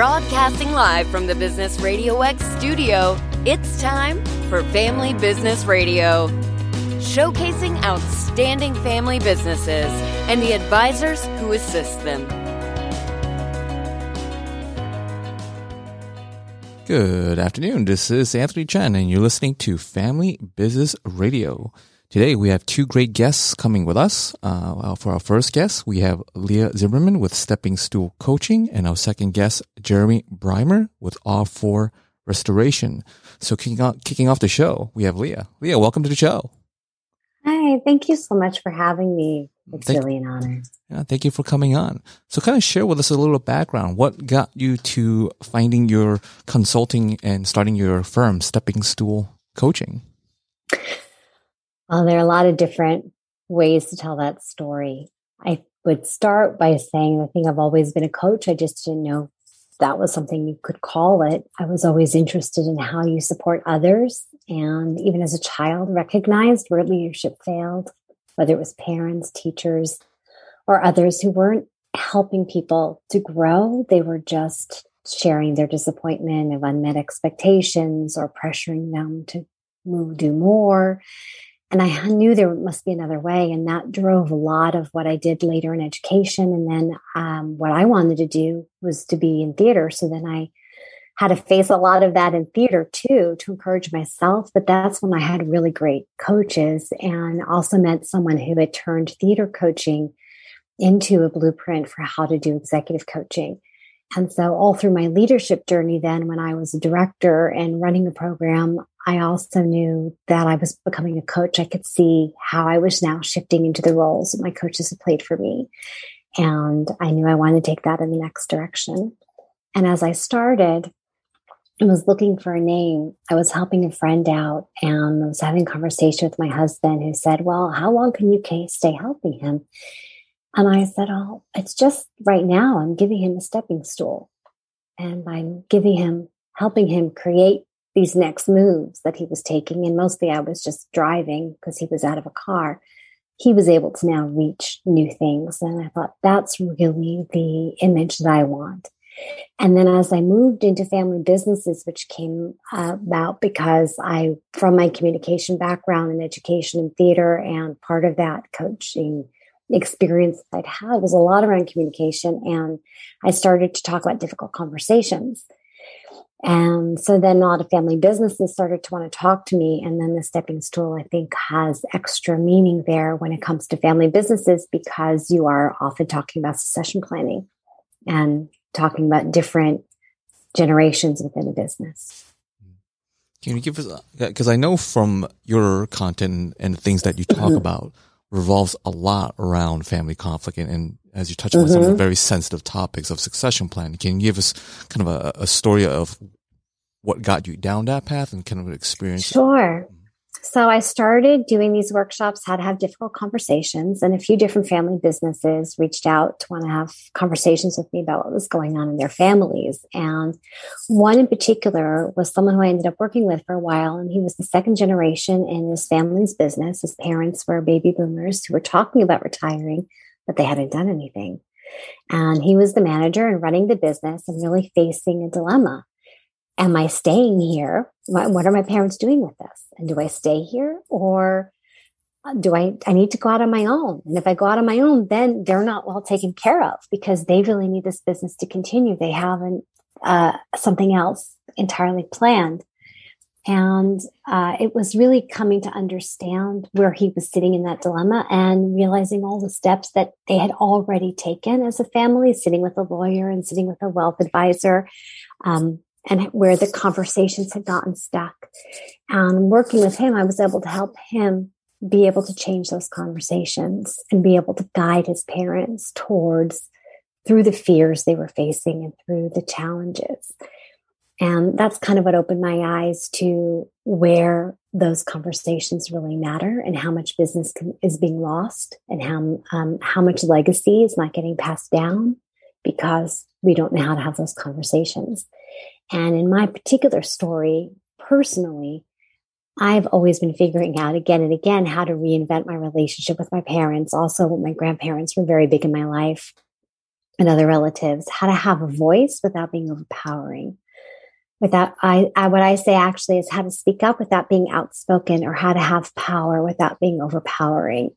Broadcasting live from the Business Radio X studio, it's time for Family Business Radio. Showcasing outstanding family businesses and the advisors who assist them. Good afternoon. This is Anthony Chen, and you're listening to Family Business Radio. Today, we have two great guests coming with us. Uh, for our first guest, we have Leah Zimmerman with Stepping Stool Coaching, and our second guest, Jeremy Breimer with R4 Restoration. So, kicking off, kicking off the show, we have Leah. Leah, welcome to the show. Hi, thank you so much for having me. It's thank, really an honor. Yeah, thank you for coming on. So, kind of share with us a little background. What got you to finding your consulting and starting your firm, Stepping Stool Coaching? Well, there are a lot of different ways to tell that story. I would start by saying I think I've always been a coach. I just didn't know that was something you could call it. I was always interested in how you support others. And even as a child, recognized where leadership failed, whether it was parents, teachers, or others who weren't helping people to grow. They were just sharing their disappointment of unmet expectations or pressuring them to move, do more. And I knew there must be another way. And that drove a lot of what I did later in education. And then um, what I wanted to do was to be in theater. So then I had to face a lot of that in theater too to encourage myself. But that's when I had really great coaches and also met someone who had turned theater coaching into a blueprint for how to do executive coaching. And so, all through my leadership journey, then when I was a director and running a program, I also knew that I was becoming a coach. I could see how I was now shifting into the roles that my coaches had played for me. And I knew I wanted to take that in the next direction. And as I started and was looking for a name, I was helping a friend out and I was having a conversation with my husband who said, Well, how long can you stay helping him? And I said, Oh, it's just right now, I'm giving him a stepping stool. And I'm giving him, helping him create these next moves that he was taking. And mostly I was just driving because he was out of a car. He was able to now reach new things. And I thought, that's really the image that I want. And then as I moved into family businesses, which came about because I, from my communication background in education and theater, and part of that coaching experience I'd had was a lot around communication. And I started to talk about difficult conversations. And so then a lot of family businesses started to want to talk to me. And then the stepping stool, I think, has extra meaning there when it comes to family businesses because you are often talking about succession planning and talking about different generations within a business. Can you give us, because I know from your content and the things that you talk mm-hmm. about revolves a lot around family conflict and, and as you touched on mm-hmm. some of the mm-hmm. very sensitive topics of succession planning. Can you give us kind of a, a story of what got you down that path and kind of an experience? Sure. So I started doing these workshops, how to have difficult conversations, and a few different family businesses reached out to want to have conversations with me about what was going on in their families. And one in particular was someone who I ended up working with for a while, and he was the second generation in his family's business. His parents were baby boomers who were talking about retiring, but they hadn't done anything. And he was the manager and running the business and really facing a dilemma am I staying here? What are my parents doing with this? And do I stay here or do I, I need to go out on my own? And if I go out on my own, then they're not well taken care of because they really need this business to continue. They haven't, uh, something else entirely planned. And uh, it was really coming to understand where he was sitting in that dilemma and realizing all the steps that they had already taken as a family, sitting with a lawyer and sitting with a wealth advisor, um, and where the conversations had gotten stuck. And working with him, I was able to help him be able to change those conversations and be able to guide his parents towards through the fears they were facing and through the challenges. And that's kind of what opened my eyes to where those conversations really matter and how much business can, is being lost and how, um, how much legacy is not getting passed down because we don't know how to have those conversations. And in my particular story, personally, I've always been figuring out again and again how to reinvent my relationship with my parents. Also, my grandparents were very big in my life. and other relatives, how to have a voice without being overpowering. Without, I, I, what I say actually is how to speak up without being outspoken or how to have power without being overpowering.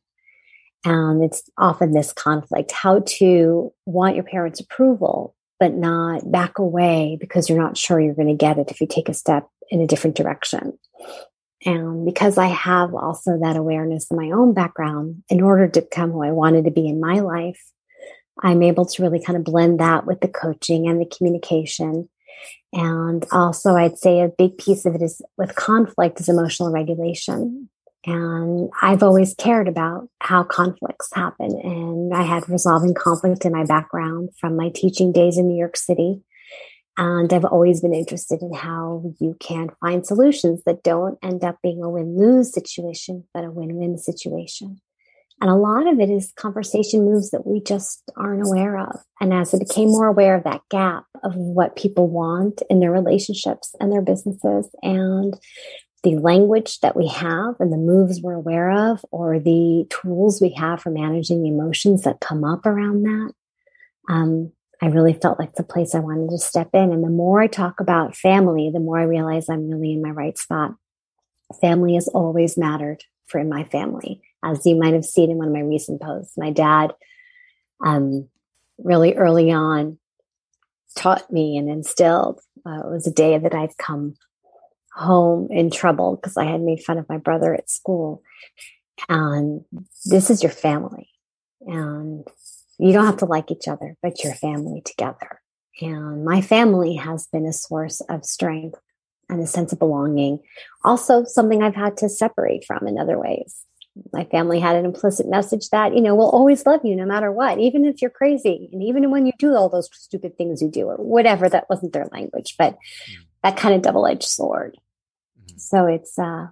And it's often this conflict, how to want your parents' approval, but not back away because you're not sure you're going to get it if you take a step in a different direction. And because I have also that awareness in my own background, in order to become who I wanted to be in my life, I'm able to really kind of blend that with the coaching and the communication. And also, I'd say a big piece of it is with conflict is emotional regulation. And I've always cared about how conflicts happen. And I had resolving conflict in my background from my teaching days in New York City. And I've always been interested in how you can find solutions that don't end up being a win lose situation, but a win win situation. And a lot of it is conversation moves that we just aren't aware of. And as I became more aware of that gap of what people want in their relationships and their businesses and the language that we have and the moves we're aware of or the tools we have for managing the emotions that come up around that, um, I really felt like the place I wanted to step in. And the more I talk about family, the more I realize I'm really in my right spot. Family has always mattered for my family as you might have seen in one of my recent posts. My dad, um, really early on, taught me and instilled. Uh, it was a day that I'd come home in trouble because I had made fun of my brother at school. And this is your family. And you don't have to like each other, but your family together. And my family has been a source of strength and a sense of belonging. Also, something I've had to separate from in other ways my family had an implicit message that you know we'll always love you no matter what even if you're crazy and even when you do all those stupid things you do or whatever that wasn't their language but mm. that kind of double-edged sword mm. so it's uh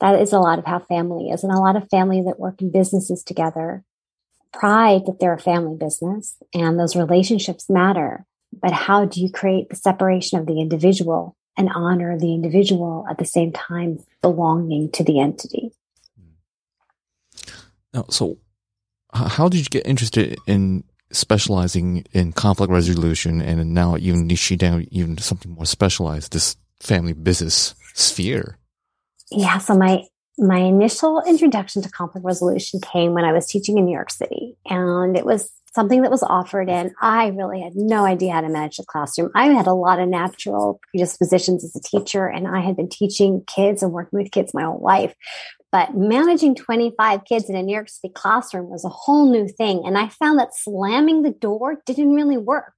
that is a lot of how family is and a lot of family that work in businesses together pride that they're a family business and those relationships matter but how do you create the separation of the individual and honor the individual at the same time belonging to the entity now, so how did you get interested in specializing in conflict resolution and now even niching down even something more specialized, this family business sphere? Yeah. So my, my initial introduction to conflict resolution came when I was teaching in New York City and it was something that was offered and I really had no idea how to manage the classroom. I had a lot of natural predispositions as a teacher and I had been teaching kids and working with kids my whole life. But managing 25 kids in a New York City classroom was a whole new thing. And I found that slamming the door didn't really work.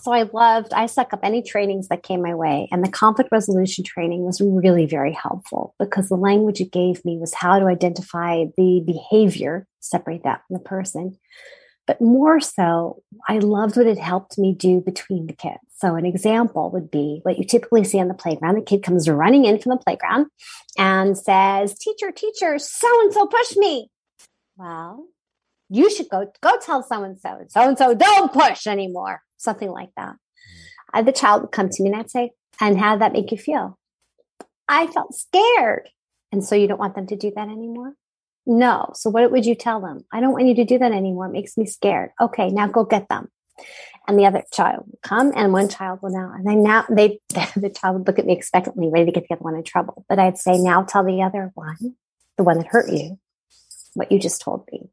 So I loved, I suck up any trainings that came my way. And the conflict resolution training was really very helpful because the language it gave me was how to identify the behavior, separate that from the person, but more so, I loved what it helped me do between the kids. So, an example would be what you typically see on the playground. The kid comes running in from the playground and says, Teacher, teacher, so and so pushed me. Well, you should go go tell so and so, and so and so don't push anymore. Something like that. Uh, the child would come to me and I'd say, and how did that make you feel? I felt scared. And so you don't want them to do that anymore? No. So what would you tell them? I don't want you to do that anymore. It makes me scared. Okay, now go get them. And the other child would come and one child will now, and then now they, the child would look at me expectantly, ready to get the other one in trouble. But I'd say, now tell the other one, the one that hurt you, what you just told me.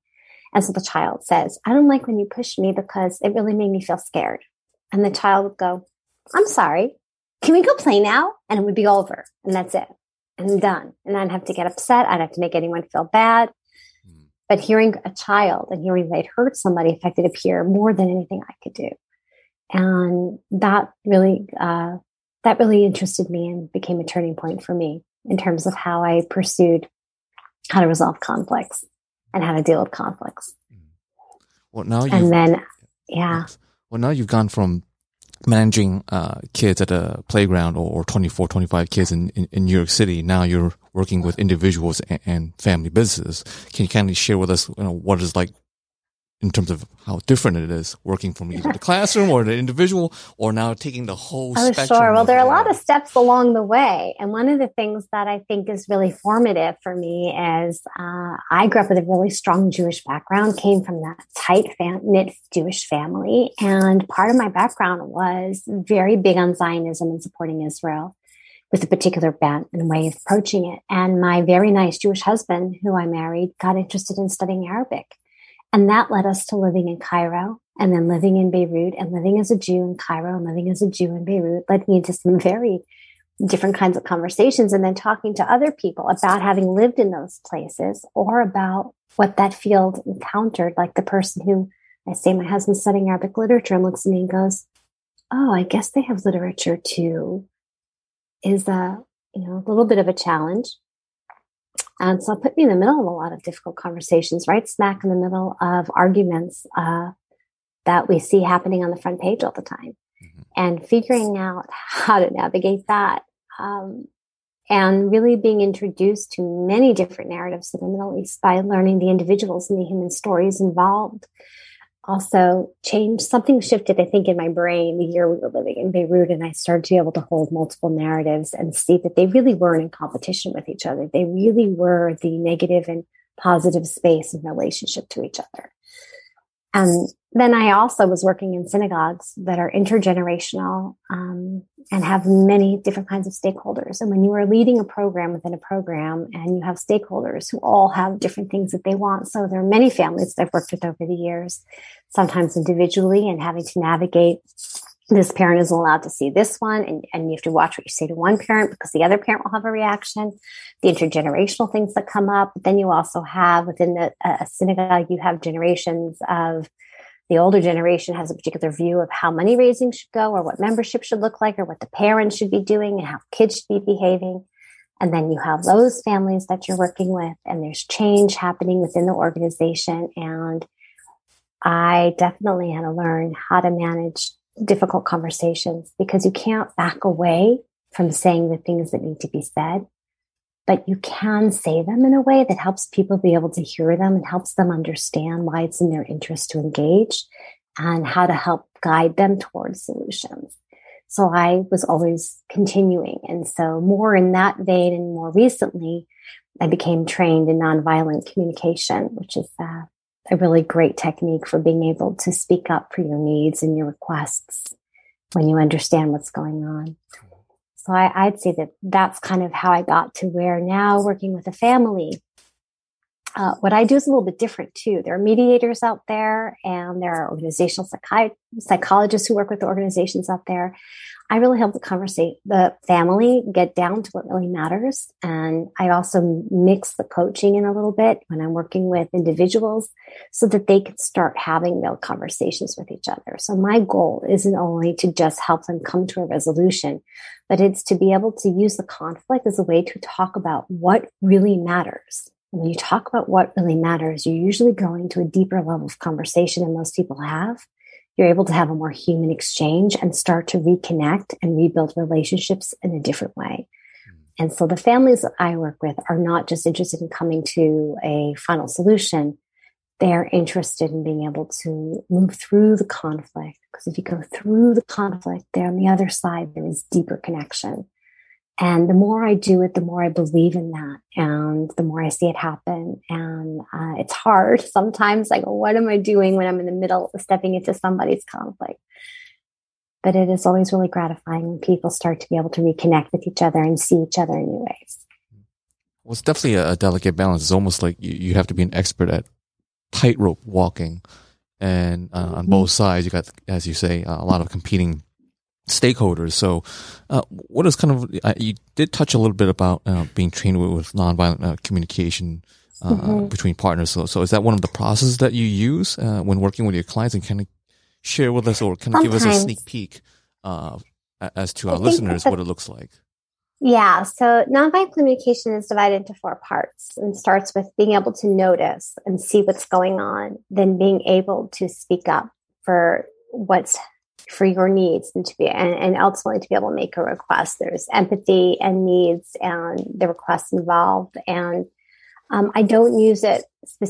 And so the child says, I don't like when you push me because it really made me feel scared. And the child would go, I'm sorry. Can we go play now? And it would be over. And that's it and done. And I'd have to get upset. I'd have to make anyone feel bad. Mm. But hearing a child and hearing they'd hurt somebody affected a peer more than anything I could do. And that really, uh, that really interested me and became a turning point for me in terms of how I pursued how to resolve conflicts and how to deal with conflicts. Hmm. Well, now and then, yeah. Well, now you've gone from managing uh, kids at a playground or, or 24, 25 kids in, in, in, New York City. Now you're working with individuals and, and, family businesses. Can you kindly share with us you know, what it's like in terms of how different it is working from either the classroom or the individual or now taking the whole oh, sure. Well, there are a lot of steps along the way. And one of the things that I think is really formative for me is uh, I grew up with a really strong Jewish background, came from that tight fam- knit Jewish family. And part of my background was very big on Zionism and supporting Israel with a particular bent and way of approaching it. And my very nice Jewish husband, who I married, got interested in studying Arabic. And that led us to living in Cairo and then living in Beirut and living as a Jew in Cairo and living as a Jew in Beirut led me into some very different kinds of conversations and then talking to other people about having lived in those places or about what that field encountered, like the person who I say my husband's studying Arabic literature and looks at me and goes, Oh, I guess they have literature too, is a you know a little bit of a challenge. And so it put me in the middle of a lot of difficult conversations, right smack in the middle of arguments uh, that we see happening on the front page all the time. Mm-hmm. And figuring out how to navigate that. Um, and really being introduced to many different narratives in the Middle East by learning the individuals and the human stories involved also changed something shifted i think in my brain the year we were living in beirut and i started to be able to hold multiple narratives and see that they really weren't in competition with each other. They really were the negative and positive space in relationship to each other and then I also was working in synagogues that are intergenerational um, and have many different kinds of stakeholders. And when you are leading a program within a program and you have stakeholders who all have different things that they want, so there are many families that I've worked with over the years, sometimes individually and having to navigate this parent isn't allowed to see this one and, and you have to watch what you say to one parent because the other parent will have a reaction the intergenerational things that come up but then you also have within the uh, synagogue you have generations of the older generation has a particular view of how money raising should go or what membership should look like or what the parents should be doing and how kids should be behaving. And then you have those families that you're working with and there's change happening within the organization. And I definitely had to learn how to manage difficult conversations because you can't back away from saying the things that need to be said but you can say them in a way that helps people be able to hear them and helps them understand why it's in their interest to engage and how to help guide them towards solutions. So I was always continuing. And so more in that vein and more recently, I became trained in nonviolent communication, which is uh, a really great technique for being able to speak up for your needs and your requests when you understand what's going on. So I, would say that that's kind of how I got to where now working with a family. Uh, what I do is a little bit different too. There are mediators out there and there are organizational psychi- psychologists who work with organizations out there. I really help the conversation, the family get down to what really matters. And I also mix the coaching in a little bit when I'm working with individuals so that they can start having real conversations with each other. So my goal isn't only to just help them come to a resolution, but it's to be able to use the conflict as a way to talk about what really matters. And when you talk about what really matters, you're usually going to a deeper level of conversation than most people have you're able to have a more human exchange and start to reconnect and rebuild relationships in a different way. Hmm. And so the families that I work with are not just interested in coming to a final solution. They're interested in being able to move through the conflict. Because if you go through the conflict, there on the other side, there is deeper connection. And the more I do it, the more I believe in that and the more I see it happen. And uh, it's hard. Sometimes like, what am I doing when I'm in the middle of stepping into somebody's conflict? But it is always really gratifying when people start to be able to reconnect with each other and see each other in new ways. Well, it's definitely a delicate balance. It's almost like you, you have to be an expert at tightrope walking. And uh, on mm-hmm. both sides, you got, as you say, a lot of competing stakeholders. So, uh, what is kind of uh, you did touch a little bit about uh, being trained with, with nonviolent uh, communication uh, mm-hmm. between partners. So, so is that one of the processes that you use uh, when working with your clients, and kind of share with us or kind of give us a sneak peek as to our listeners what it looks like? Yeah, so nonviolent communication is divided into four parts and starts with being able to notice and see what's going on, then being able to speak up for what's for your needs and to be and, and ultimately to be able to make a request there's empathy and needs and the requests involved and Um, I don't use it.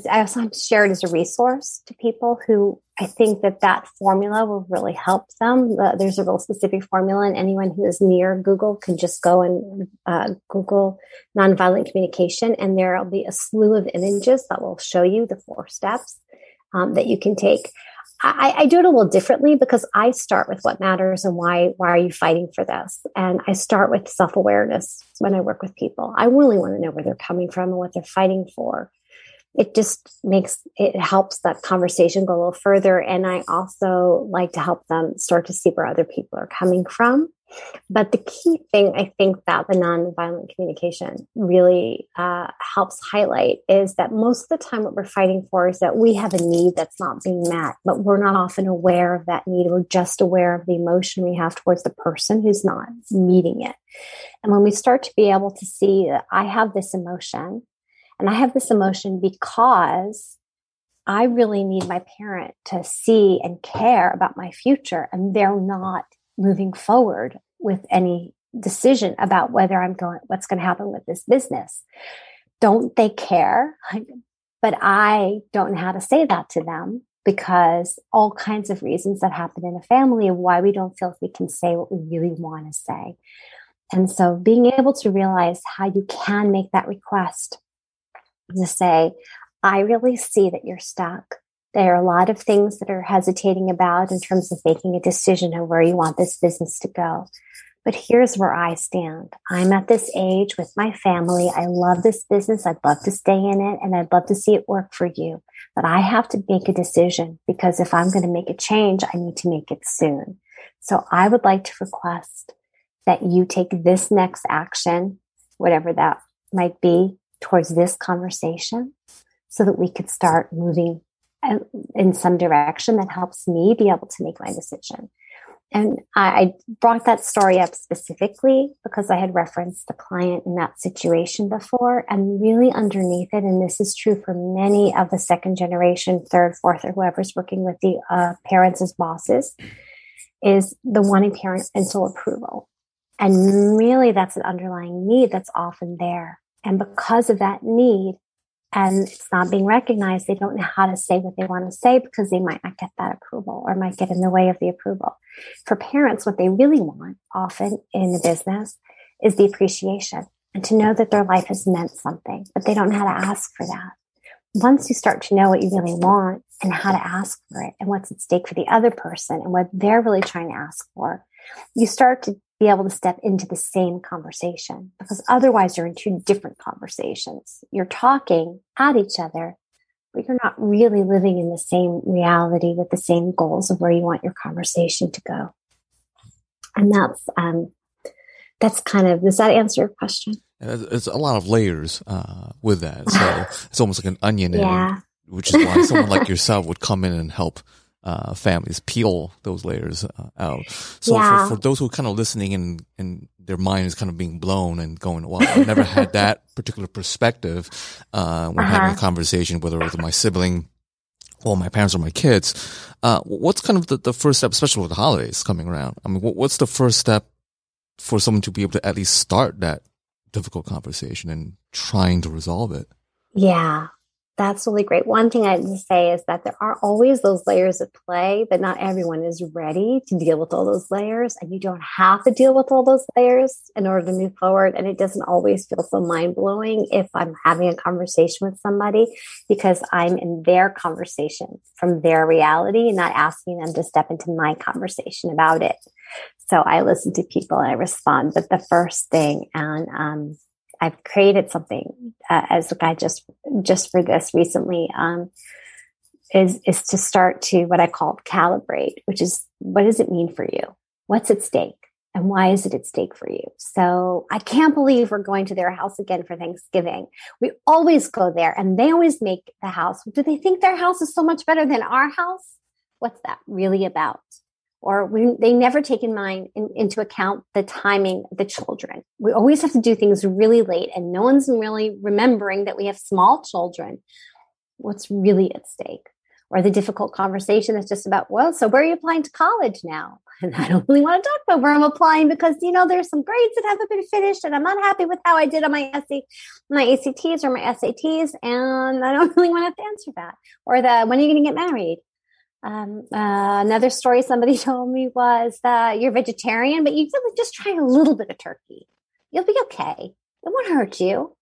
I also share it as a resource to people who I think that that formula will really help them. Uh, there's a real specific formula, and anyone who is near Google can just go and uh, Google nonviolent communication, and there will be a slew of images that will show you the four steps um, that you can take. I, I, do it a little differently because I start with what matters and why why are you fighting for this? And I start with self awareness when I work with people. I really want to know where they're coming from and what they're fighting for. It just makes it helps that conversation go a little further. And I also like to help them start to see where other people are coming from but the key thing I think that the nonviolent communication really uh, helps highlight is that most of the time, what we're fighting for is that we have a need that's not being met, but we're not often aware of that need. We're just aware of the emotion we have towards the person who's not meeting it. And when we start to be able to see that I have this emotion, and I have this emotion because I really need my parent to see and care about my future, and they're not moving forward with any decision about whether I'm going, what's going to happen with this business. Don't they care? But I don't know how to say that to them because all kinds of reasons that happen in a family of why we don't feel we can say what we really want to say. And so being able to realize how you can make that request to say, I really see that you're stuck. There are a lot of things that are hesitating about in terms of making a decision of where you want this business to go. But here's where I stand. I'm at this age with my family. I love this business. I'd love to stay in it and I'd love to see it work for you. But I have to make a decision because if I'm going to make a change, I need to make it soon. So I would like to request that you take this next action, whatever that might be, towards this conversation so that we could start moving in some direction that helps me be able to make my decision. And I brought that story up specifically because I had referenced the client in that situation before. And really underneath it, and this is true for many of the second generation, third, fourth, or whoever's working with the uh, parents as bosses, is the wanting parental approval. And really, that's an underlying need that's often there. And because of that need, and it's not being recognized, they don't know how to say what they want to say because they might not get that approval or might get in the way of the approval. For parents, what they really want often in the business is the appreciation and to know that their life has meant something, but they don't know how to ask for that. Once you start to know what you really want and how to ask for it and what's at stake for the other person and what they're really trying to ask for, you start to be able to step into the same conversation because otherwise you're in two different conversations. You're talking at each other, but you're not really living in the same reality with the same goals of where you want your conversation to go. And that's, um, that's kind of, does that answer your question? It's a lot of layers, uh, with that. So it's almost like an onion, yeah. which is why someone like yourself would come in and help uh, families peel those layers uh, out. So yeah. for, for those who are kind of listening and, and their mind is kind of being blown and going, well, I've never had that particular perspective, uh, when uh-huh. having a conversation, whether with my sibling or my parents or my kids. Uh, what's kind of the, the first step, especially with the holidays coming around? I mean, what's the first step for someone to be able to at least start that difficult conversation and trying to resolve it? Yeah. That's really great. One thing I'd say is that there are always those layers at play, but not everyone is ready to deal with all those layers. And you don't have to deal with all those layers in order to move forward. And it doesn't always feel so mind blowing if I'm having a conversation with somebody because I'm in their conversation from their reality and not asking them to step into my conversation about it. So I listen to people and I respond. But the first thing, and um, I've created something uh, as a guy just just for this recently. Um, is is to start to what I call calibrate, which is what does it mean for you? What's at stake? And why is it at stake for you? So I can't believe we're going to their house again for Thanksgiving. We always go there and they always make the house. Do they think their house is so much better than our house? What's that really about? Or we, they never take in mind in, into account the timing of the children. We always have to do things really late, and no one's really remembering that we have small children. What's really at stake? or the difficult conversation that's just about, well, so where are you applying to college now? And I don't really want to talk about where I'm applying because, you know, there's some grades that haven't been finished and I'm not happy with how I did on my SC, my ACTs or my SATs. And I don't really want to answer that. Or the, when are you going to get married? Um, uh, another story somebody told me was that you're vegetarian, but you really just try a little bit of turkey. You'll be okay. It won't hurt you.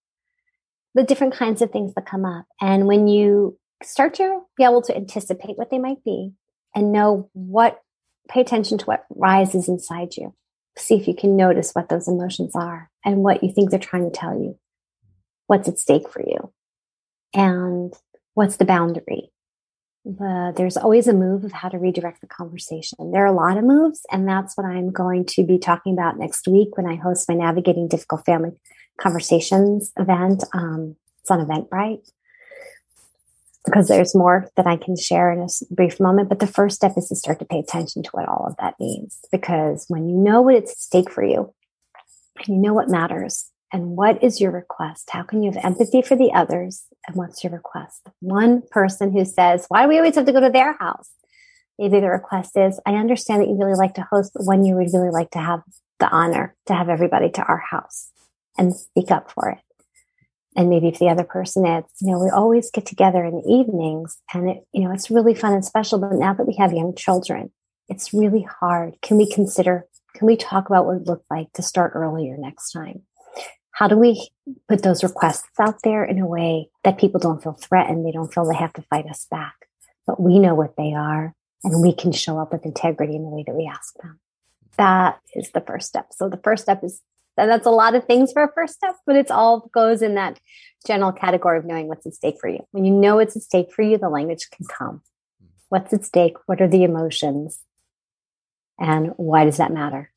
The different kinds of things that come up. And when you start to be able to anticipate what they might be and know what, pay attention to what rises inside you. See if you can notice what those emotions are and what you think they're trying to tell you. What's at stake for you? And what's the boundary? The, there's always a move of how to redirect the conversation. There are a lot of moves, and that's what I'm going to be talking about next week when I host my Navigating Difficult Family Conversations event. Um, it's on Eventbrite because there's more that I can share in a brief moment. But the first step is to start to pay attention to what all of that means. Because when you know what it's at stake for you, and you know what matters, and what is your request, how can you have empathy for the others, and what's your request? One person who says, Why do we always have to go to their house? Maybe the request is, I understand that you really like to host, but when you would really like to have the honor to have everybody to our house and speak up for it and maybe if the other person is, you know, we always get together in the evenings and it, you know, it's really fun and special. But now that we have young children, it's really hard. Can we consider, can we talk about what it looked like to start earlier next time? How do we put those requests out there in a way that people don't feel threatened? They don't feel they have to fight us back, but we know what they are and we can show up with integrity in the way that we ask them. That is the first step. So the first step is and that's a lot of things for a first step, but it's all goes in that general category of knowing what's at stake for you. When you know what's at stake for you, the language can come. What's at stake? What are the emotions? And why does that matter?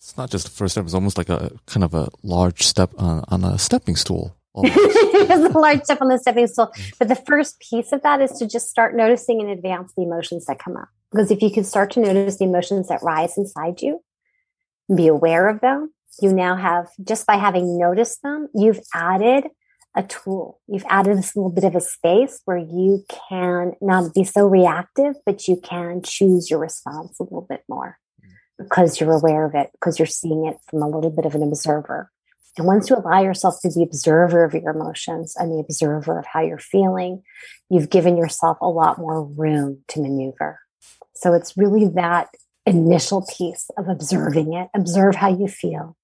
It's not just the first step, it's almost like a kind of a large step on, on a stepping stool. it's a large step on the stepping stool. But the first piece of that is to just start noticing in advance the emotions that come up. Because if you can start to notice the emotions that rise inside you, be aware of them, you now have, just by having noticed them, you've added a tool. You've added this little bit of a space where you can not be so reactive, but you can choose your response a little bit more because you're aware of it, because you're seeing it from a little bit of an observer. And once you allow yourself to be observer of your emotions and the observer of how you're feeling, you've given yourself a lot more room to maneuver. So it's really that initial piece of observing it. Observe how you feel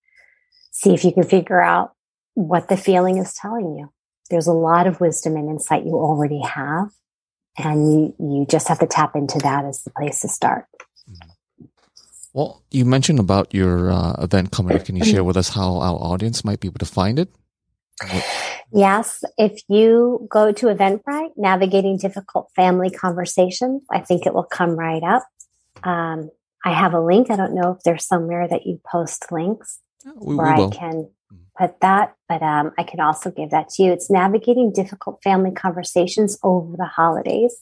see if you can figure out what the feeling is telling you. There's a lot of wisdom and insight you already have. And you, you just have to tap into that as the place to start. Mm-hmm. Well, you mentioned about your uh, event coming up. Can you share with us how our audience might be able to find it? Yes, if you go to Eventbrite, Navigating Difficult Family Conversations, I think it will come right up. Um, I have a link. I don't know if there's somewhere that you post links we, where we I can mm-hmm. put that, but um, I can also give that to you. It's navigating difficult family conversations over the holidays.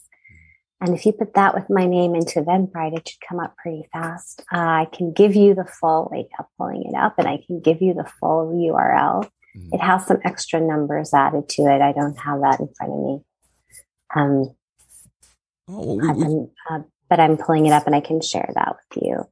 And if you put that with my name into Eventbrite, it should come up pretty fast. Uh, I can give you the full, wait, I'm pulling it up, and I can give you the full URL. Mm-hmm. It has some extra numbers added to it. I don't have that in front of me. Um, oh, we, we, uh, but I'm pulling it up and I can share that with you.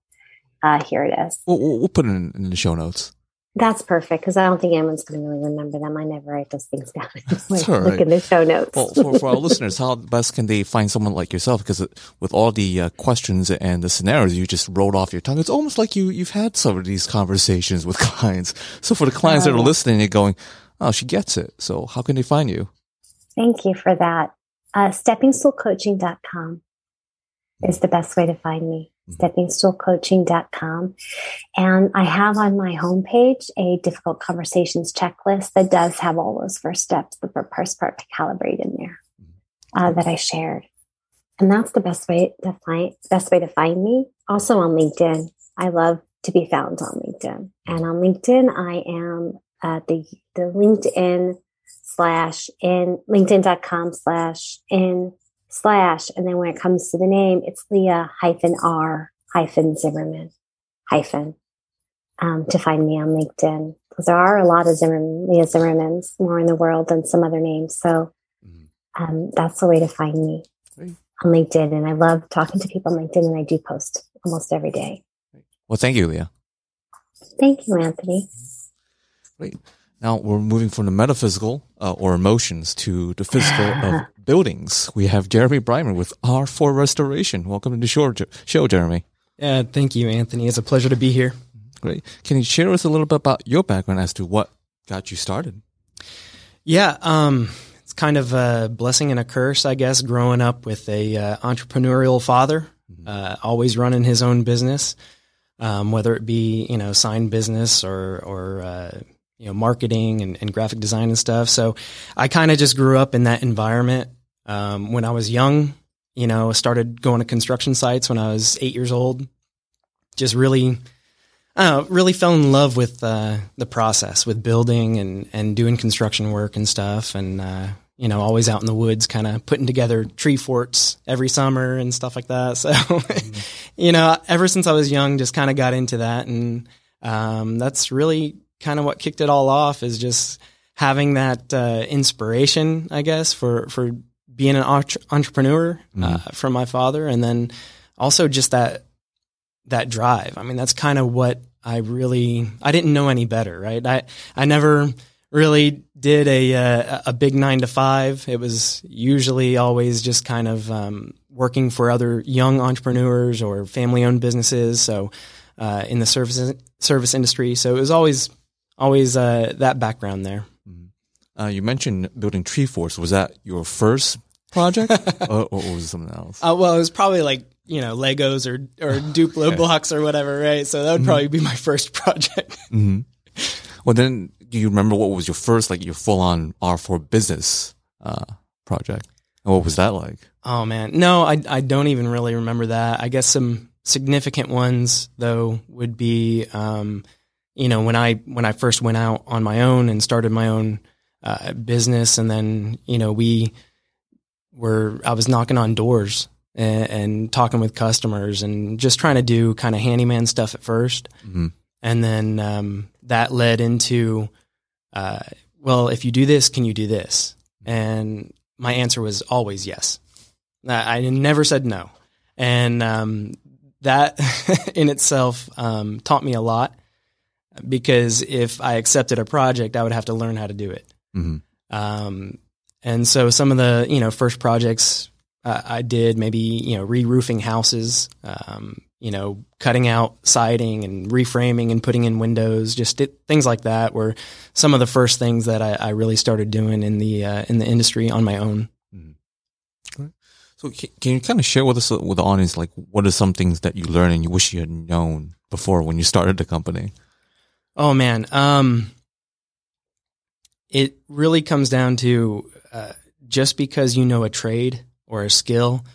Uh, here it is. We'll, we'll put it in, in, the show notes. That's perfect because I don't think anyone's going to really remember them. I never write those things down. like, right. Look in the show notes. well, for, for, our listeners, how best can they find someone like yourself? Because with all the uh, questions and the scenarios you just rolled off your tongue, it's almost like you you've had some of these conversations with clients. So for the clients oh, that are listening, they're going, "Oh, she gets it." So how can they find you? Thank you for that. Uh, steppingstoolcoaching.com is the best way to find me. Mm-hmm. steppingstoolcoaching.com. And I have on my homepage a difficult conversations checklist that does have all those first steps, the first part to calibrate in there uh, that I shared. And that's the best way to find, best way to find me. Also on LinkedIn. I love to be found on LinkedIn. And on LinkedIn, I am at the, the LinkedIn slash in LinkedIn.com slash in slash, and then when it comes to the name, it's Leah hyphen R hyphen Zimmerman hyphen um, to find me on LinkedIn because there are a lot of Zimmerman, Leah Zimmermans more in the world than some other names. So mm-hmm. um, that's the way to find me. on LinkedIn, and I love talking to people on LinkedIn, and I do post almost every day. Well, thank you, Leah. Thank you, Anthony. Great. Now we're moving from the metaphysical uh, or emotions to the physical of buildings. We have Jeremy Bryman with R4 Restoration. Welcome to the show, show, Jeremy. Yeah, thank you, Anthony. It's a pleasure to be here. Great. Can you share with us a little bit about your background as to what got you started? Yeah, um, it's kind of a blessing and a curse, I guess. Growing up with a uh, entrepreneurial father, mm-hmm. uh, always running his own business, um, whether it be you know sign business or or uh, you know marketing and, and, graphic design and stuff. So I kind of just grew up in that environment. Um, when I was young, you know, started going to construction sites when I was eight years old. Just really know, really fell in love with uh, the process, with building and, and doing construction work and stuff. And, uh, you know, always out in the woods, kind of putting together tree forts every summer and stuff like that. So, mm-hmm. you know, ever since I was young, just kind of got into that. And um, that's really kind of what kicked it all off is just having that uh, inspiration, I guess, for, for being an entrepreneur mm. from my father. And then also just that that drive. I mean, that's kind of what I really I didn't know any better, right? I I never really did a uh, a big nine to five. It was usually always just kind of um, working for other young entrepreneurs or family owned businesses. So uh, in the service service industry, so it was always always uh, that background there. Mm-hmm. Uh, you mentioned building Tree Force. Was that your first project, or, or, was it something else? Uh, well, it was probably like you know Legos or or Duplo okay. blocks or whatever, right? So that would mm-hmm. probably be my first project. mm-hmm. Well, then, do you remember what was your first like your full on R four business uh, project? And what was that like? Oh man, no, I I don't even really remember that. I guess some significant ones though would be, um, you know, when I when I first went out on my own and started my own uh, business, and then you know we were I was knocking on doors and, and, talking with customers and just trying to do kind of handyman stuff at 1st mm-hmm. And then um, that led into, uh, well, if you do this, can you do this? And my answer was always yes. I, I never said no. And um, that in itself um, taught me a lot because if I accepted a project, I would have to learn how to do it. Mm-hmm. Um, and so some of the you know first projects uh, I did maybe you know re-roofing houses, um, you know cutting out siding and reframing and putting in windows, just it, things like that were some of the first things that I, I really started doing in the uh, in the industry on my own. Mm-hmm. So can you kind of share with us uh, with the audience like what are some things that you learned and you wish you had known before when you started the company? Oh man, um, it really comes down to uh, just because you know a trade or a skill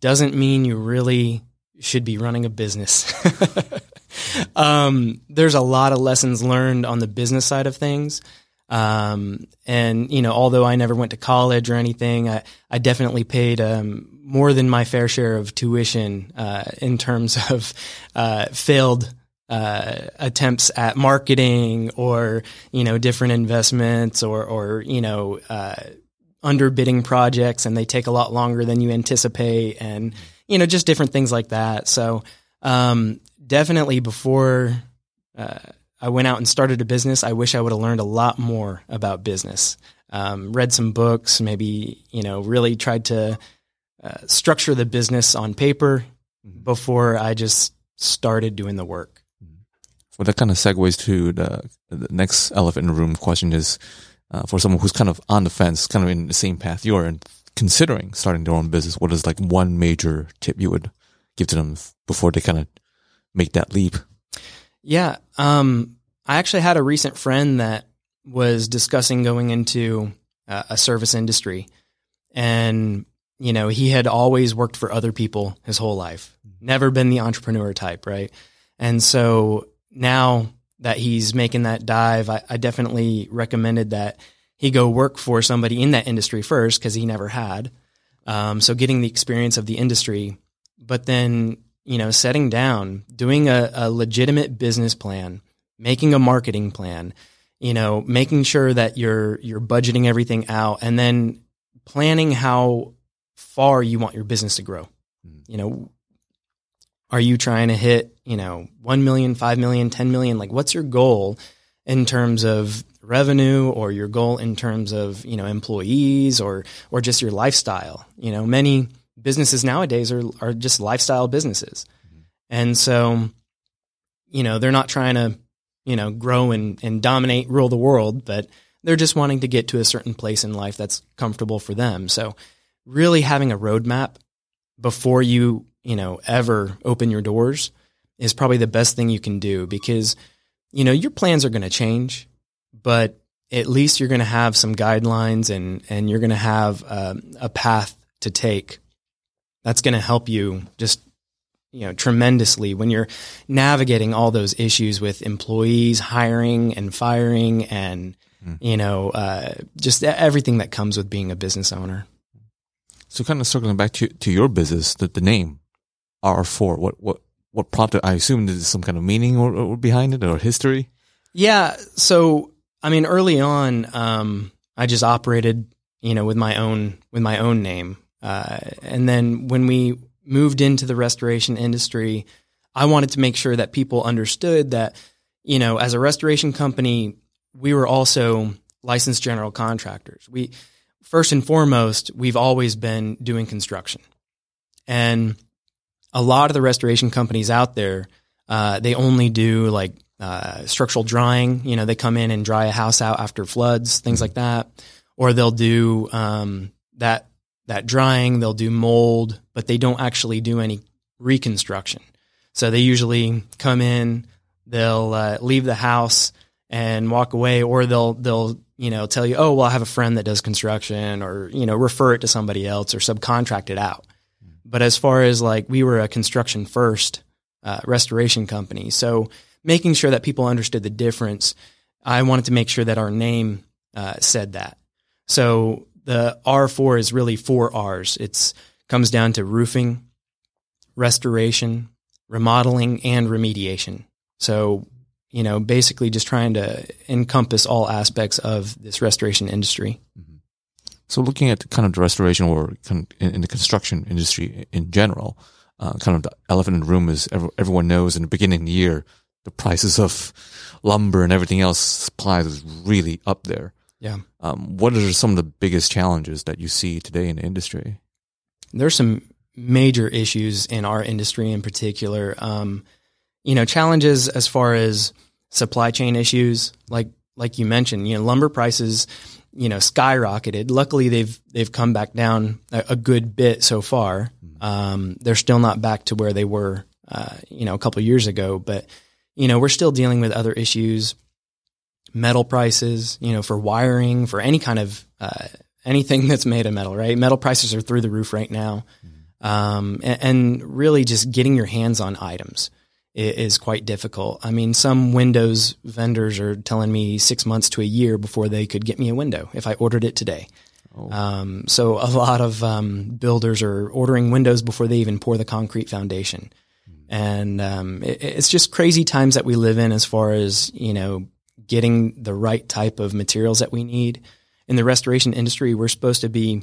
doesn't mean you really should be running a business. um, there's a lot of lessons learned on the business side of things. Um, and you know, although I never went to college or anything, I, I definitely paid um, more than my fair share of tuition uh, in terms of uh, failed uh, attempts at marketing or you know different investments or or you know uh, underbidding projects and they take a lot longer than you anticipate and you know just different things like that. So um, definitely before uh, i went out and started a business i wish i would have learned a lot more about business. Um, read some books maybe you know really tried to uh, structure the business on paper mm-hmm. before i just started doing the work well that kind of segues to the, the next elephant in the room question is uh, for someone who's kind of on the fence, kind of in the same path you're in, considering starting their own business, what is like one major tip you would give to them before they kind of make that leap? Yeah. Um, I actually had a recent friend that was discussing going into uh, a service industry and you know he had always worked for other people his whole life never been the entrepreneur type right and so now that he's making that dive, I, I definitely recommended that he go work for somebody in that industry first because he never had. Um, so getting the experience of the industry, but then you know setting down, doing a, a legitimate business plan, making a marketing plan, you know, making sure that you're you're budgeting everything out, and then planning how far you want your business to grow. Mm. You know, are you trying to hit, you know, 1 million, 5 million, 10 million? Like what's your goal in terms of revenue or your goal in terms of, you know, employees or or just your lifestyle? You know, many businesses nowadays are are just lifestyle businesses. Mm-hmm. And so, you know, they're not trying to, you know, grow and, and dominate, rule the world, but they're just wanting to get to a certain place in life that's comfortable for them. So really having a roadmap before you you know, ever open your doors is probably the best thing you can do because, you know, your plans are going to change, but at least you're going to have some guidelines and, and you're going to have um, a path to take that's going to help you just, you know, tremendously when you're navigating all those issues with employees, hiring and firing and, mm. you know, uh, just everything that comes with being a business owner. So kind of circling back to, to your business, the, the name, R4? What what what prompted? I assume there's some kind of meaning or, or behind it or history. Yeah. So I mean, early on, um, I just operated, you know, with my own with my own name, uh, and then when we moved into the restoration industry, I wanted to make sure that people understood that, you know, as a restoration company, we were also licensed general contractors. We first and foremost, we've always been doing construction, and a lot of the restoration companies out there, uh, they only do like uh, structural drying. You know, they come in and dry a house out after floods, things like that, or they'll do um, that that drying. They'll do mold, but they don't actually do any reconstruction. So they usually come in, they'll uh, leave the house and walk away, or they'll they'll you know tell you, oh well, I have a friend that does construction, or you know refer it to somebody else, or subcontract it out. But as far as like we were a construction first uh, restoration company, so making sure that people understood the difference, I wanted to make sure that our name uh, said that. So the R4 is really four R's. It's comes down to roofing, restoration, remodeling, and remediation. So you know, basically just trying to encompass all aspects of this restoration industry. Mm-hmm. So looking at kind of the restoration or in the construction industry in general, uh, kind of the elephant in the room is everyone knows in the beginning of the year, the prices of lumber and everything else supplies is really up there. Yeah. Um, what are some of the biggest challenges that you see today in the industry? There's some major issues in our industry in particular. Um, you know, challenges as far as supply chain issues, like like you mentioned, you know, lumber prices you know, skyrocketed. Luckily, they've they've come back down a, a good bit so far. Um, they're still not back to where they were, uh, you know, a couple years ago. But you know, we're still dealing with other issues, metal prices, you know, for wiring, for any kind of uh, anything that's made of metal. Right, metal prices are through the roof right now, um, and, and really just getting your hands on items is quite difficult. I mean, some Windows vendors are telling me six months to a year before they could get me a window if I ordered it today. Oh. Um, so a lot of um, builders are ordering windows before they even pour the concrete foundation, and um, it, it's just crazy times that we live in as far as you know getting the right type of materials that we need. In the restoration industry, we're supposed to be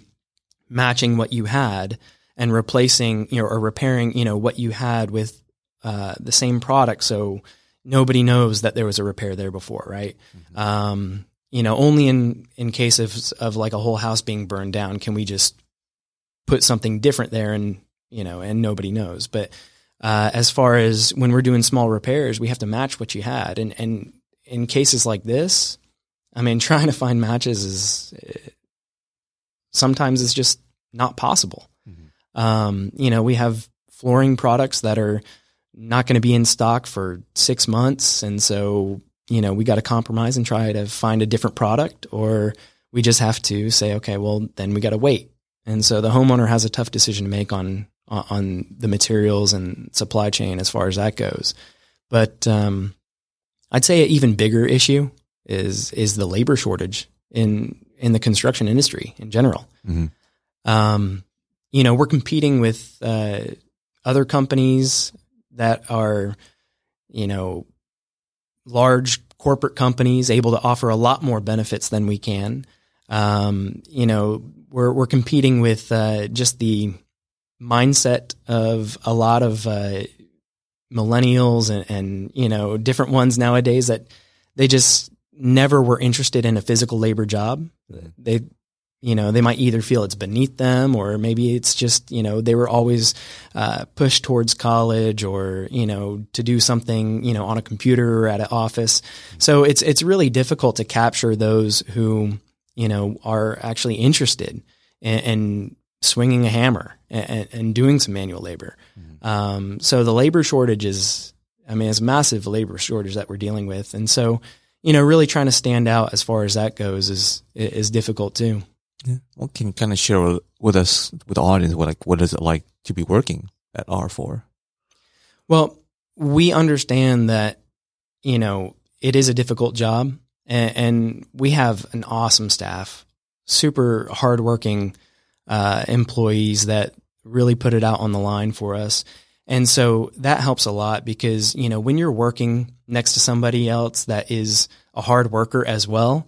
matching what you had and replacing, you know, or repairing, you know, what you had with uh, the same product, so nobody knows that there was a repair there before, right? Mm-hmm. Um, you know, only in in case of of like a whole house being burned down can we just put something different there, and you know, and nobody knows. But uh, as far as when we're doing small repairs, we have to match what you had, and and in cases like this, I mean, trying to find matches is sometimes it's just not possible. Mm-hmm. Um, you know, we have flooring products that are not going to be in stock for six months. And so, you know, we got to compromise and try to find a different product, or we just have to say, okay, well, then we got to wait. And so the homeowner has a tough decision to make on on the materials and supply chain as far as that goes. But um, I'd say an even bigger issue is is the labor shortage in in the construction industry in general. Mm-hmm. Um, you know, we're competing with uh, other companies that are, you know, large corporate companies able to offer a lot more benefits than we can. Um, you know, we're we're competing with uh, just the mindset of a lot of uh, millennials and, and you know different ones nowadays that they just never were interested in a physical labor job. They you know they might either feel it's beneath them or maybe it's just you know they were always uh, pushed towards college or you know to do something you know on a computer or at an office. So it's it's really difficult to capture those who you know are actually interested in, in swinging a hammer and, and, doing some manual labor. Mm-hmm. um, so the labor shortage is i mean it's a massive labor shortage that we're dealing with. And so you know really trying to stand out as far as that goes is is difficult too yeah. Well, can you kind of share with us, with the audience, what like what is it like to be working at R4? Well, we understand that you know it is a difficult job, and, and we have an awesome staff, super hardworking uh, employees that really put it out on the line for us. And so that helps a lot because, you know, when you're working next to somebody else that is a hard worker as well,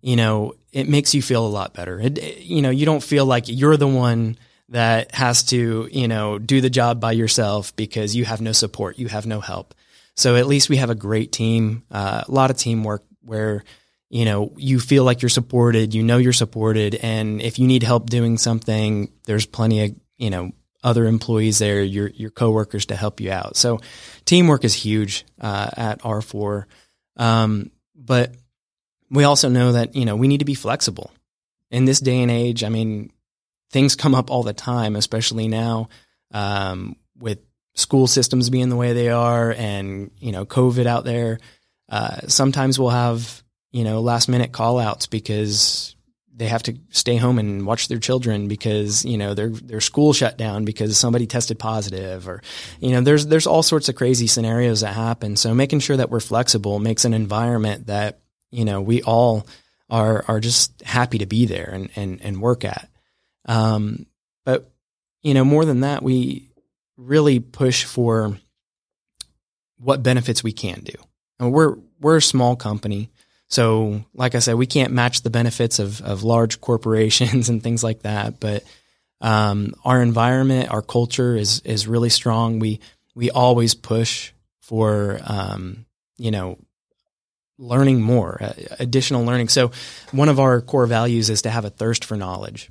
you know, it makes you feel a lot better. It, you know, you don't feel like you're the one that has to, you know, do the job by yourself because you have no support, you have no help. So at least we have a great team, uh, a lot of teamwork where, you know, you feel like you're supported, you know, you're supported. And if you need help doing something, there's plenty of, you know, other employees there, your, your coworkers to help you out. So teamwork is huge, uh, at R4. Um, but we also know that, you know, we need to be flexible. In this day and age, I mean, things come up all the time, especially now um, with school systems being the way they are and, you know, COVID out there. Uh, sometimes we'll have, you know, last minute call outs because they have to stay home and watch their children because you know their their school shut down because somebody tested positive or you know there's there's all sorts of crazy scenarios that happen so making sure that we're flexible makes an environment that you know, we all are are just happy to be there and and and work at. Um, but you know, more than that, we really push for what benefits we can do. And we're we're a small company, so like I said, we can't match the benefits of of large corporations and things like that. But um, our environment, our culture is is really strong. We we always push for um, you know learning more, uh, additional learning. So one of our core values is to have a thirst for knowledge.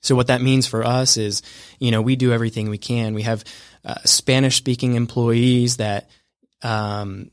So what that means for us is, you know, we do everything we can. We have uh, Spanish speaking employees that, um,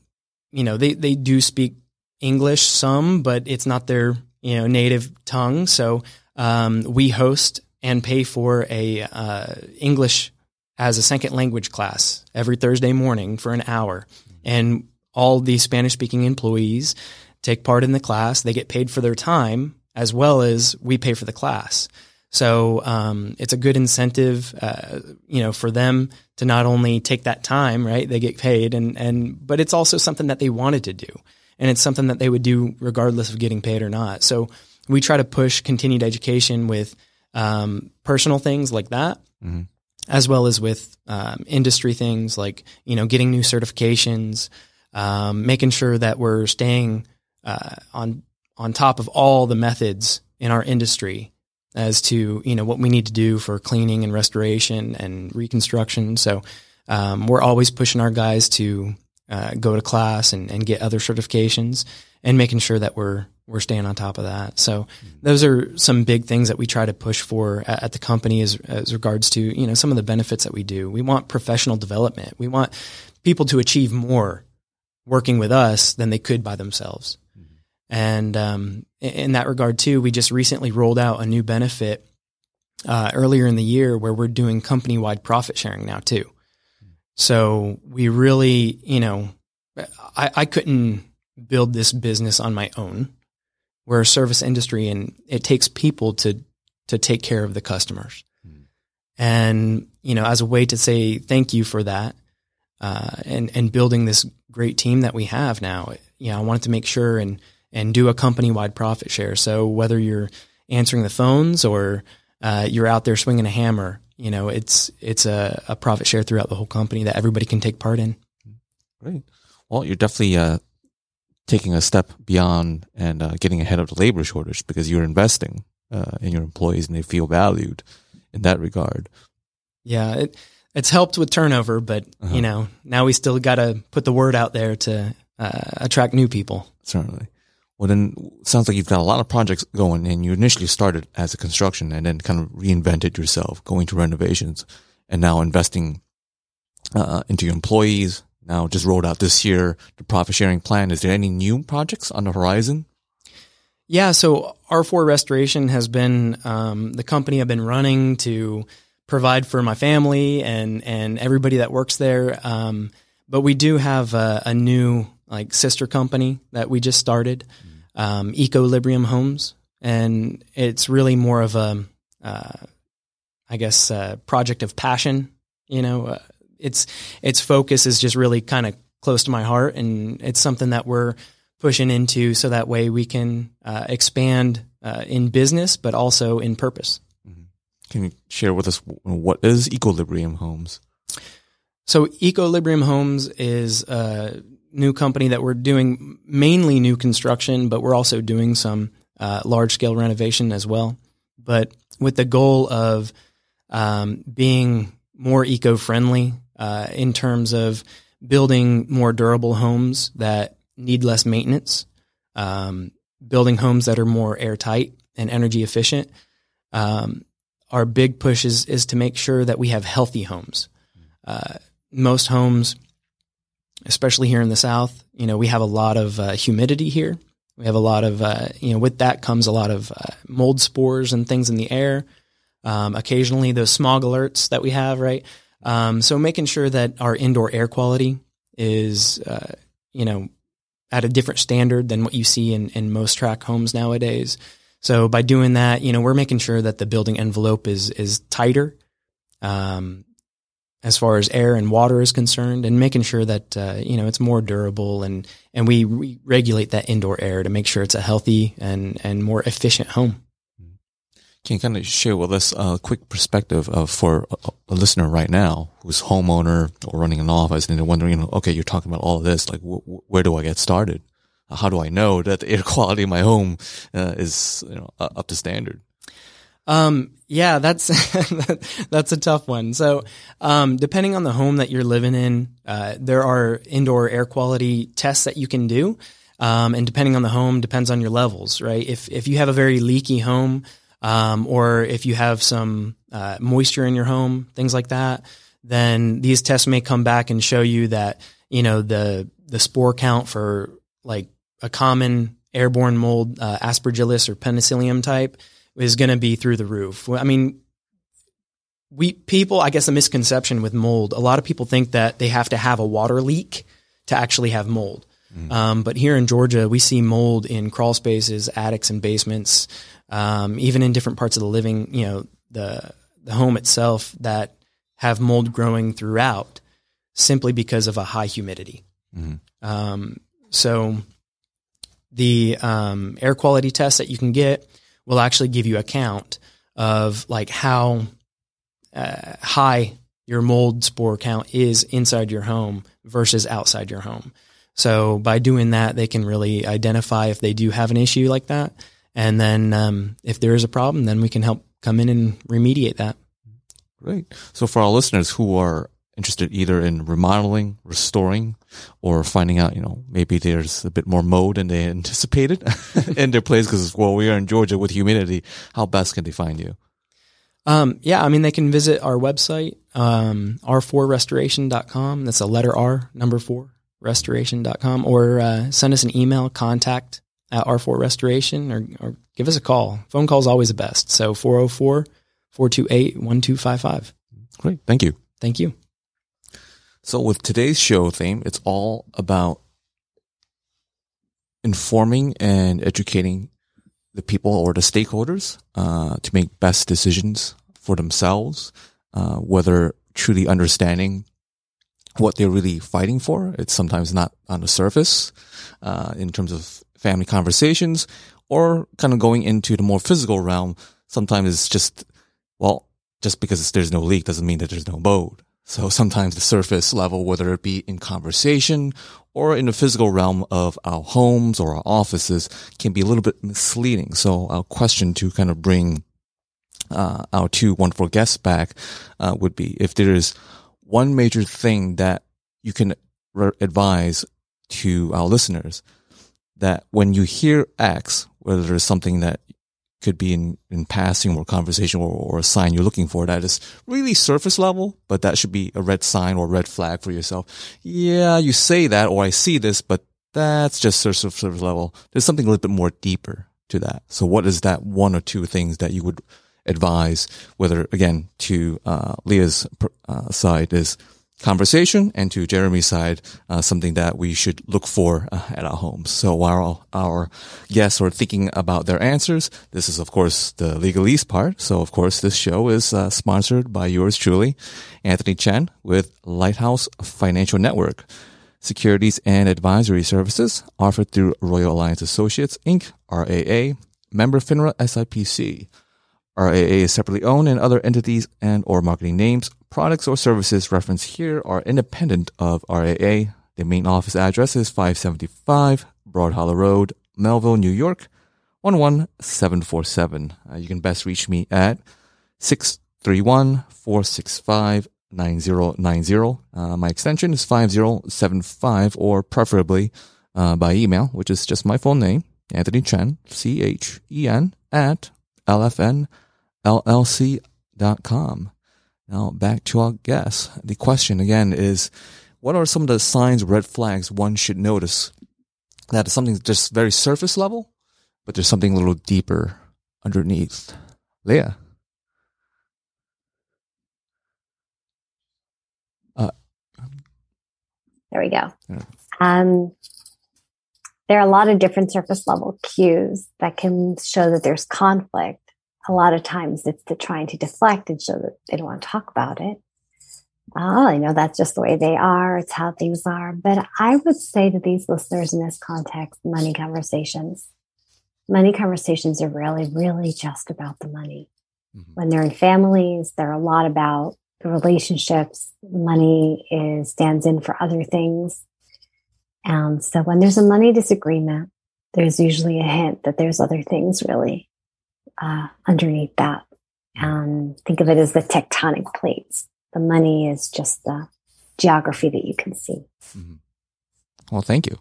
you know, they, they do speak English some, but it's not their, you know, native tongue. So, um, we host and pay for a, uh, English as a second language class every Thursday morning for an hour. And all the Spanish speaking employees take part in the class. They get paid for their time as well as we pay for the class. So um, it's a good incentive, uh, you know, for them to not only take that time, right? They get paid, and and but it's also something that they wanted to do, and it's something that they would do regardless of getting paid or not. So we try to push continued education with um, personal things like that, mm-hmm. as well as with um, industry things like you know getting new certifications um, making sure that we're staying uh, on on top of all the methods in our industry as to you know what we need to do for cleaning and restoration and reconstruction. So um, we're always pushing our guys to uh, go to class and, and get other certifications and making sure that we're we're staying on top of that. So those are some big things that we try to push for at, at, the company as, as regards to, you know, some of the benefits that we do. We want professional development. We want people to achieve more working with us than they could by themselves. Mm-hmm. And um, in that regard, too, we just recently rolled out a new benefit uh, earlier in the year where we're doing company wide profit sharing now, too. Mm-hmm. So we really, you know, I, I couldn't build this business on my own. We're a service industry and it takes people to to take care of the customers. Mm. And, you know, as a way to say thank you for that, uh, and and building this great team that we have now. You know, I wanted to make sure and and do a company wide profit share. So whether you're answering the phones or uh, you're out there swinging a hammer, you know, it's it's a, a, profit share throughout the whole company that everybody can take part in. Great. Well, you're definitely uh, taking a step beyond and uh, getting ahead of the labor shortage because you're investing uh, in your employees and they feel valued in that regard. Yeah, it, it's helped with turnover, but Uh-huh. you know now we still got to put the word out there to uh, attract new people. Certainly. Well, then sounds like you've got a lot of projects going, and you initially started as a construction, and then kind of reinvented yourself, going to renovations, and now investing uh, into your employees. Now, just rolled out this year the profit sharing plan. Is there any new projects on the horizon? Yeah, so R4 Restoration has been um, the company I've been running to provide for my family and and everybody that works there. Um, but we do have a, a new like sister company that we just started, um, Equilibrium Homes, and it's really more of a, uh, I guess, a project of passion. You know, uh, its its focus is just really kind of close to my heart, and it's something that we're pushing into so that way we can uh, expand uh, in business, but also in purpose. Can you share with us what is Equilibrium Homes? So Equilibrium Homes is a new company that we're doing mainly new construction, but we're also doing some uh, large scale renovation as well. But with the goal of um, being more eco friendly uh, in terms of building more durable homes that need less maintenance, um, building homes that are more airtight and energy efficient. Um, our big push is, is to make sure that we have healthy homes. Uh, most homes, especially here in the South, you know, we have a lot of uh, humidity here. We have a lot of, uh, you know, with that comes a lot of uh, mold spores and things in the air. Um, occasionally, those smog alerts that we have, right? Um, so making sure that our indoor air quality is, uh, you know, at a different standard than what you see in, in most track homes nowadays. So by doing that, you know, we're making sure that the building envelope is is tighter, um, as far as air and water is concerned, and making sure that uh, you know it's more durable and and we re- regulate that indoor air to make sure it's a healthy and and more efficient home. Can you kind of share with us a quick perspective of for a, listener right now who's homeowner or running an office and they're wondering, you know, okay, you're talking about all of this, like wh- where do I get started? How do I know that the air quality in my home uh, is you know up to standard? Um, yeah, that's that's a tough one. So, um, depending on the home that you're living in, uh, there are indoor air quality tests that you can do, um, and depending on the home, depends on your levels, right? If if you have a very leaky home, um, or if you have some uh, moisture in your home, things like that, then these tests may come back and show you that you know the the spore count for like a common airborne mold, uh, Aspergillus or Penicillium type, is going to be through the roof. I mean, we people, I guess, a misconception with mold. A lot of people think that they have to have a water leak to actually have mold. Um, but here in Georgia, we see mold in crawl spaces, attics, and basements, um, even in different parts of the living, you know, the the home itself that have mold growing throughout, simply because of a high humidity. Um, so the um, air quality test that you can get will actually give you a count of like how uh, high your mold spore count is inside your home versus outside your home. So by doing that, they can really identify if they do have an issue like that, and then um, if there is a problem, then we can help come in and remediate that. Great. So for our listeners who are interested either in remodeling, restoring, or finding out, you know, maybe there's a bit more mold than they anticipated in their place because, well, we are in Georgia with humidity. How best can they find you? Um, yeah, I mean, they can visit our website, um, r4restoration.com. That's a letter R, number four, restoration.com, or uh, send us an email, contact at r4restoration, or, or give us a call. Phone call is always the best. So 404 428 1255. Great. Thank you. Thank you. So with today's show theme, it's all about informing and educating the people or the stakeholders uh, to make best decisions for themselves, uh, whether truly understanding what they're really fighting for. It's sometimes not on the surface uh, in terms of family conversations, or kind of going into the more physical realm. Sometimes it's just well, just because there's no leak doesn't mean that there's no mold. So sometimes the surface level, whether it be in conversation or in the physical realm of our homes or our offices can be a little bit misleading. So our question to kind of bring uh, our two wonderful guests back uh, would be if there is one major thing that you can re- advise to our listeners that when you hear X, whether there's something that could be in, in passing or conversation or, or a sign you're looking for that is really surface level, but that should be a red sign or red flag for yourself. Yeah, you say that or I see this, but that's just surface level. There's something a little bit more deeper to that. So what is that one or two things that you would advise, whether again to uh, Leah's uh, side is conversation and to Jeremy's side, uh, something that we should look for uh, at our homes. So while our guests are thinking about their answers, this is of course the legalese part. So of course this show is uh, sponsored by yours truly, Anthony Chen with Lighthouse Financial Network. Securities and advisory services offered through Royal Alliance Associates Inc., RAA, member FINRA SIPC. RAA is separately owned and other entities and or marketing names, products or services referenced here are independent of RAA. The main office address is 575 Broad Hollow Road, Melville, New York, 11747. Uh, you can best reach me at 631 465 9090. Uh, my extension is 5075 or preferably uh, by email, which is just my full name, Anthony Chen, C-H-E-N at lfnllc.com. Now back to our guests. The question again is, what are some of the signs, red flags one should notice that is something just very surface level, but there's something a little deeper underneath? Leah. Uh, there we go. Um, there are a lot of different surface level cues that can show that there's conflict. A lot of times it's the trying to deflect and show that they don't want to talk about it. Oh, I know that's just the way they are. It's how things are. But I would say to these listeners in this context, money conversations, money conversations are really, really just about the money. Mm-hmm. When they're in families, they're a lot about the relationships. Money is stands in for other things. And so when there's a money disagreement, there's usually a hint that there's other things really uh, underneath that. And think of it as the tectonic plates. The money is just the geography that you can see. Mm-hmm. Well, thank you.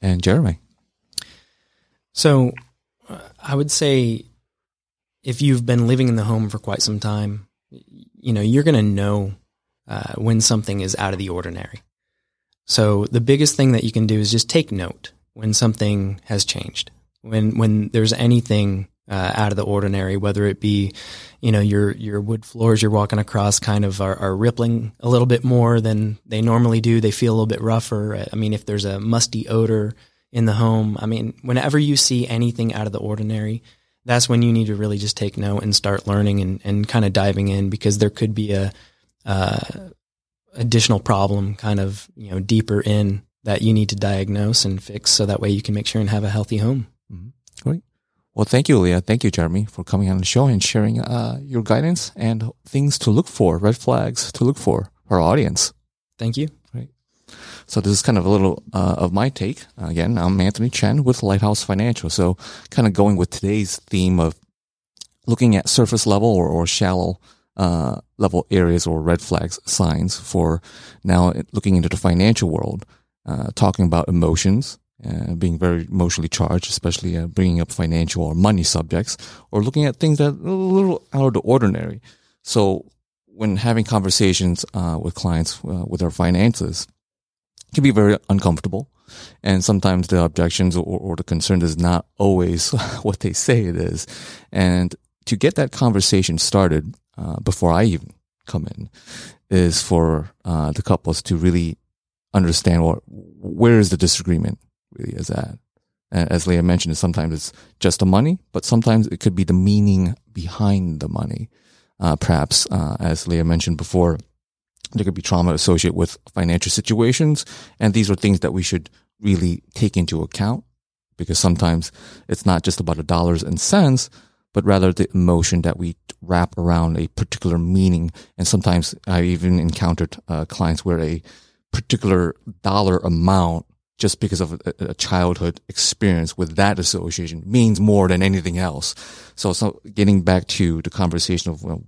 And Jeremy. So uh, I would say if you've been living in the home for quite some time, you know, you're going to know uh, when something is out of the ordinary. So the biggest thing that you can do is just take note when something has changed. When when there's anything uh, out of the ordinary, whether it be, you know, your your wood floors you're walking across kind of are, are, rippling a little bit more than they normally do. They feel a little bit rougher. I mean, if there's a musty odor in the home, I mean, whenever you see anything out of the ordinary, that's when you need to really just take note and start learning and, and kind of diving in because there could be a uh, additional problem kind of, you know, deeper in that you need to diagnose and fix so that way you can make sure and have a healthy home. Mm-hmm. Great. Well, thank you, Leah. Thank you, Jeremy, for coming on the show and sharing uh, your guidance and things to look for, red flags to look for our audience. Thank you. Great. So this is kind of a little uh, of my take. Again, I'm Anthony Chen with Lighthouse Financial. So kind of going with today's theme of looking at surface level or, or shallow uh, level areas or red flags signs for now looking into the financial world, uh, talking about emotions, uh, being very emotionally charged, especially uh, bringing up financial or money subjects, or looking at things that are a little out of the ordinary. So when having conversations uh, with clients uh, with their finances, can be very uncomfortable. And sometimes the objections or, or the concern is not always what they say it is. And to get that conversation started, uh, before I even come in is for uh, the couples to really understand what where is the disagreement really is at. And as Leah mentioned, sometimes it's just the money, but sometimes it could be the meaning behind the money. Uh, perhaps, uh, as Leah mentioned before, there could be trauma associated with financial situations, and these are things that we should really take into account because sometimes it's not just about the dollars and cents, but rather the emotion that we wrap around a particular meaning. And sometimes I even encountered uh, clients where a particular dollar amount just because of a, childhood experience with that association means more than anything else. So, so getting back to the conversation of well,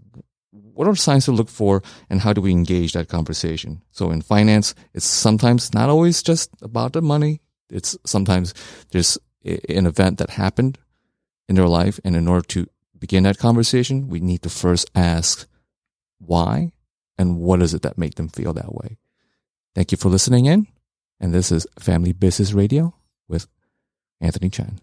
what are signs to look for and how do we engage that conversation? So in finance, it's sometimes not always just about the money. It's sometimes there's an event that happened in their life. And in order to begin that conversation, we need to first ask why and what is it that make them feel that way? Thank you for listening in. And this is Family Business Radio with Anthony Chen.